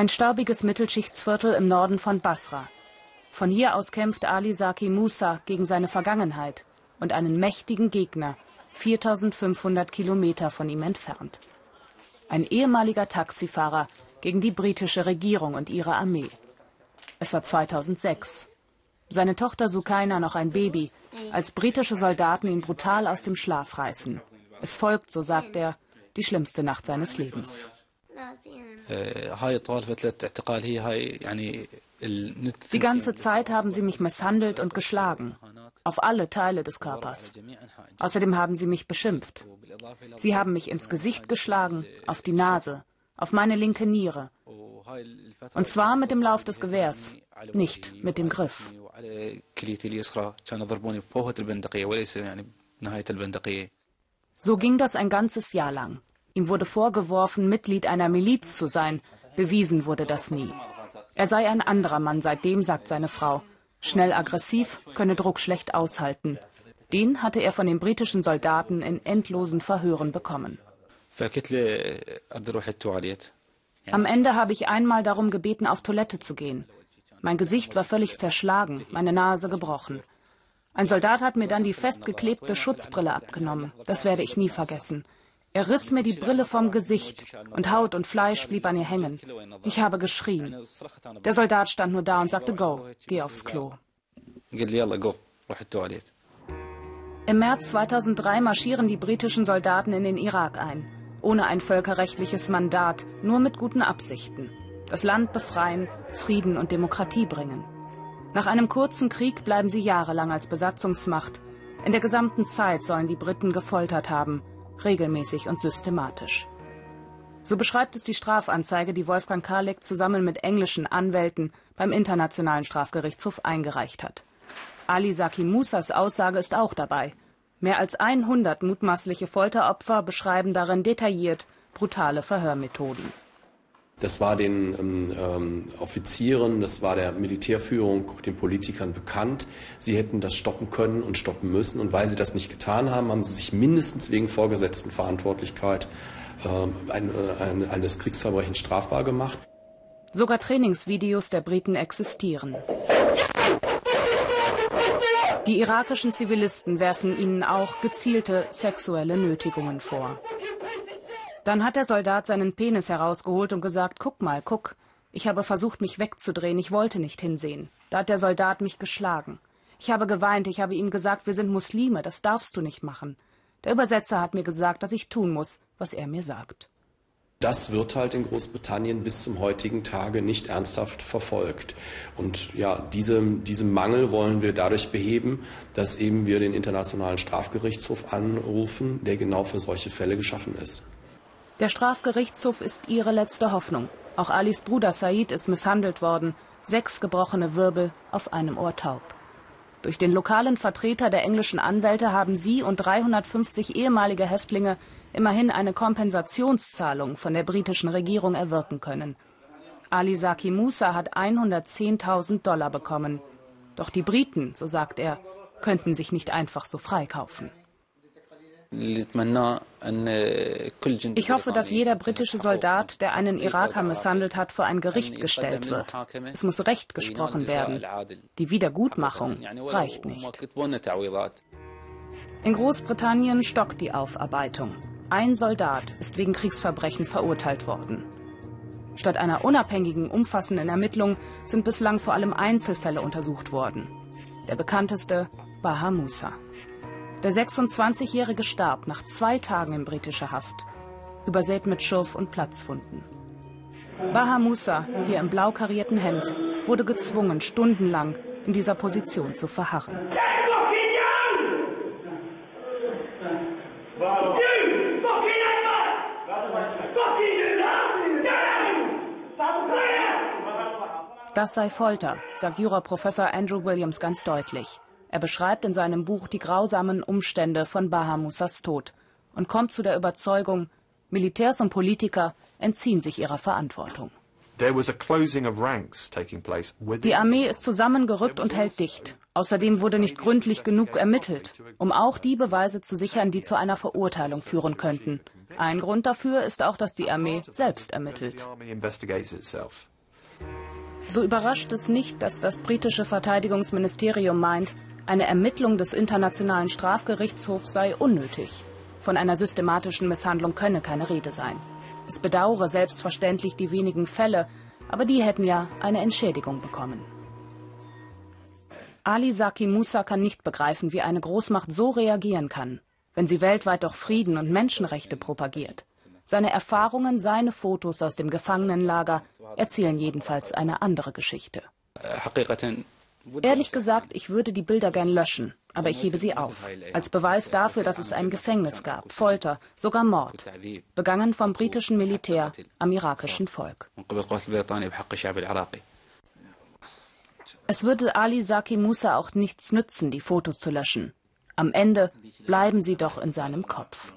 Ein staubiges Mittelschichtsviertel im Norden von Basra. Von hier aus kämpft Ali Saki Musa gegen seine Vergangenheit und einen mächtigen Gegner, 4500 Kilometer von ihm entfernt. Ein ehemaliger Taxifahrer gegen die britische Regierung und ihre Armee. Es war 2006. Seine Tochter Sukaina noch ein Baby, als britische Soldaten ihn brutal aus dem Schlaf reißen. Es folgt, so sagt er, die schlimmste Nacht seines Lebens. Die ganze Zeit haben sie mich misshandelt und geschlagen, auf alle Teile des Körpers. Außerdem haben sie mich beschimpft. Sie haben mich ins Gesicht geschlagen, auf die Nase, auf meine linke Niere. Und zwar mit dem Lauf des Gewehrs, nicht mit dem Griff. So ging das ein ganzes Jahr lang. Ihm wurde vorgeworfen, Mitglied einer Miliz zu sein. Bewiesen wurde das nie. Er sei ein anderer Mann seitdem, sagt seine Frau. Schnell aggressiv, könne Druck schlecht aushalten. Den hatte er von den britischen Soldaten in endlosen Verhören bekommen. Am Ende habe ich einmal darum gebeten, auf Toilette zu gehen. Mein Gesicht war völlig zerschlagen, meine Nase gebrochen. Ein Soldat hat mir dann die festgeklebte Schutzbrille abgenommen. Das werde ich nie vergessen. Er riss mir die Brille vom Gesicht und Haut und Fleisch blieb an ihr hängen. Ich habe geschrien. Der Soldat stand nur da und sagte, go, geh aufs Klo. Im März 2003 marschieren die britischen Soldaten in den Irak ein. Ohne ein völkerrechtliches Mandat, nur mit guten Absichten. Das Land befreien, Frieden und Demokratie bringen. Nach einem kurzen Krieg bleiben sie jahrelang als Besatzungsmacht. In der gesamten Zeit sollen die Briten gefoltert haben regelmäßig und systematisch. So beschreibt es die Strafanzeige, die Wolfgang Karlik zusammen mit englischen Anwälten beim Internationalen Strafgerichtshof eingereicht hat. Ali Saki Musas Aussage ist auch dabei. Mehr als 100 mutmaßliche Folteropfer beschreiben darin detailliert brutale Verhörmethoden. Das war den ähm, ähm, Offizieren, das war der Militärführung, den Politikern bekannt. Sie hätten das stoppen können und stoppen müssen. Und weil sie das nicht getan haben, haben sie sich mindestens wegen vorgesetzten Verantwortlichkeit ähm, ein, äh, ein, eines Kriegsverbrechens strafbar gemacht. Sogar Trainingsvideos der Briten existieren. Die irakischen Zivilisten werfen ihnen auch gezielte sexuelle Nötigungen vor. Dann hat der Soldat seinen Penis herausgeholt und gesagt, guck mal, guck. Ich habe versucht, mich wegzudrehen, ich wollte nicht hinsehen. Da hat der Soldat mich geschlagen. Ich habe geweint, ich habe ihm gesagt, wir sind Muslime, das darfst du nicht machen. Der Übersetzer hat mir gesagt, dass ich tun muss, was er mir sagt. Das wird halt in Großbritannien bis zum heutigen Tage nicht ernsthaft verfolgt. Und ja, diese, diesen Mangel wollen wir dadurch beheben, dass eben wir den Internationalen Strafgerichtshof anrufen, der genau für solche Fälle geschaffen ist. Der Strafgerichtshof ist ihre letzte Hoffnung. Auch Alis Bruder Said ist misshandelt worden. Sechs gebrochene Wirbel, auf einem Ohr taub. Durch den lokalen Vertreter der englischen Anwälte haben sie und 350 ehemalige Häftlinge immerhin eine Kompensationszahlung von der britischen Regierung erwirken können. Ali Saki Musa hat 110.000 Dollar bekommen. Doch die Briten, so sagt er, könnten sich nicht einfach so freikaufen. Ich hoffe, dass jeder britische Soldat, der einen Iraker misshandelt hat, vor ein Gericht gestellt wird. Es muss Recht gesprochen werden. Die Wiedergutmachung reicht nicht. In Großbritannien stockt die Aufarbeitung. Ein Soldat ist wegen Kriegsverbrechen verurteilt worden. Statt einer unabhängigen, umfassenden Ermittlung sind bislang vor allem Einzelfälle untersucht worden. Der bekannteste Baha Musa. Der 26-Jährige starb nach zwei Tagen in britischer Haft, übersät mit Schurf- und Platzwunden. Baha Musa, hier im blau karierten Hemd, wurde gezwungen, stundenlang in dieser Position zu verharren. Das sei Folter, sagt Juraprofessor Andrew Williams ganz deutlich. Er beschreibt in seinem Buch die grausamen Umstände von Bahamusas Tod und kommt zu der Überzeugung, Militärs und Politiker entziehen sich ihrer Verantwortung. Die Armee ist zusammengerückt und hält dicht. Außerdem wurde nicht gründlich genug ermittelt, um auch die Beweise zu sichern, die zu einer Verurteilung führen könnten. Ein Grund dafür ist auch, dass die Armee selbst ermittelt. So überrascht es nicht, dass das britische Verteidigungsministerium meint, eine Ermittlung des Internationalen Strafgerichtshofs sei unnötig. Von einer systematischen Misshandlung könne keine Rede sein. Es bedauere selbstverständlich die wenigen Fälle, aber die hätten ja eine Entschädigung bekommen. Ali Saki Musa kann nicht begreifen, wie eine Großmacht so reagieren kann, wenn sie weltweit doch Frieden und Menschenrechte propagiert. Seine Erfahrungen, seine Fotos aus dem Gefangenenlager erzählen jedenfalls eine andere Geschichte. Ehrlich gesagt, ich würde die Bilder gern löschen, aber ich hebe sie auf. Als Beweis dafür, dass es ein Gefängnis gab, Folter, sogar Mord, begangen vom britischen Militär am irakischen Volk. Es würde Ali Saki Musa auch nichts nützen, die Fotos zu löschen. Am Ende bleiben sie doch in seinem Kopf.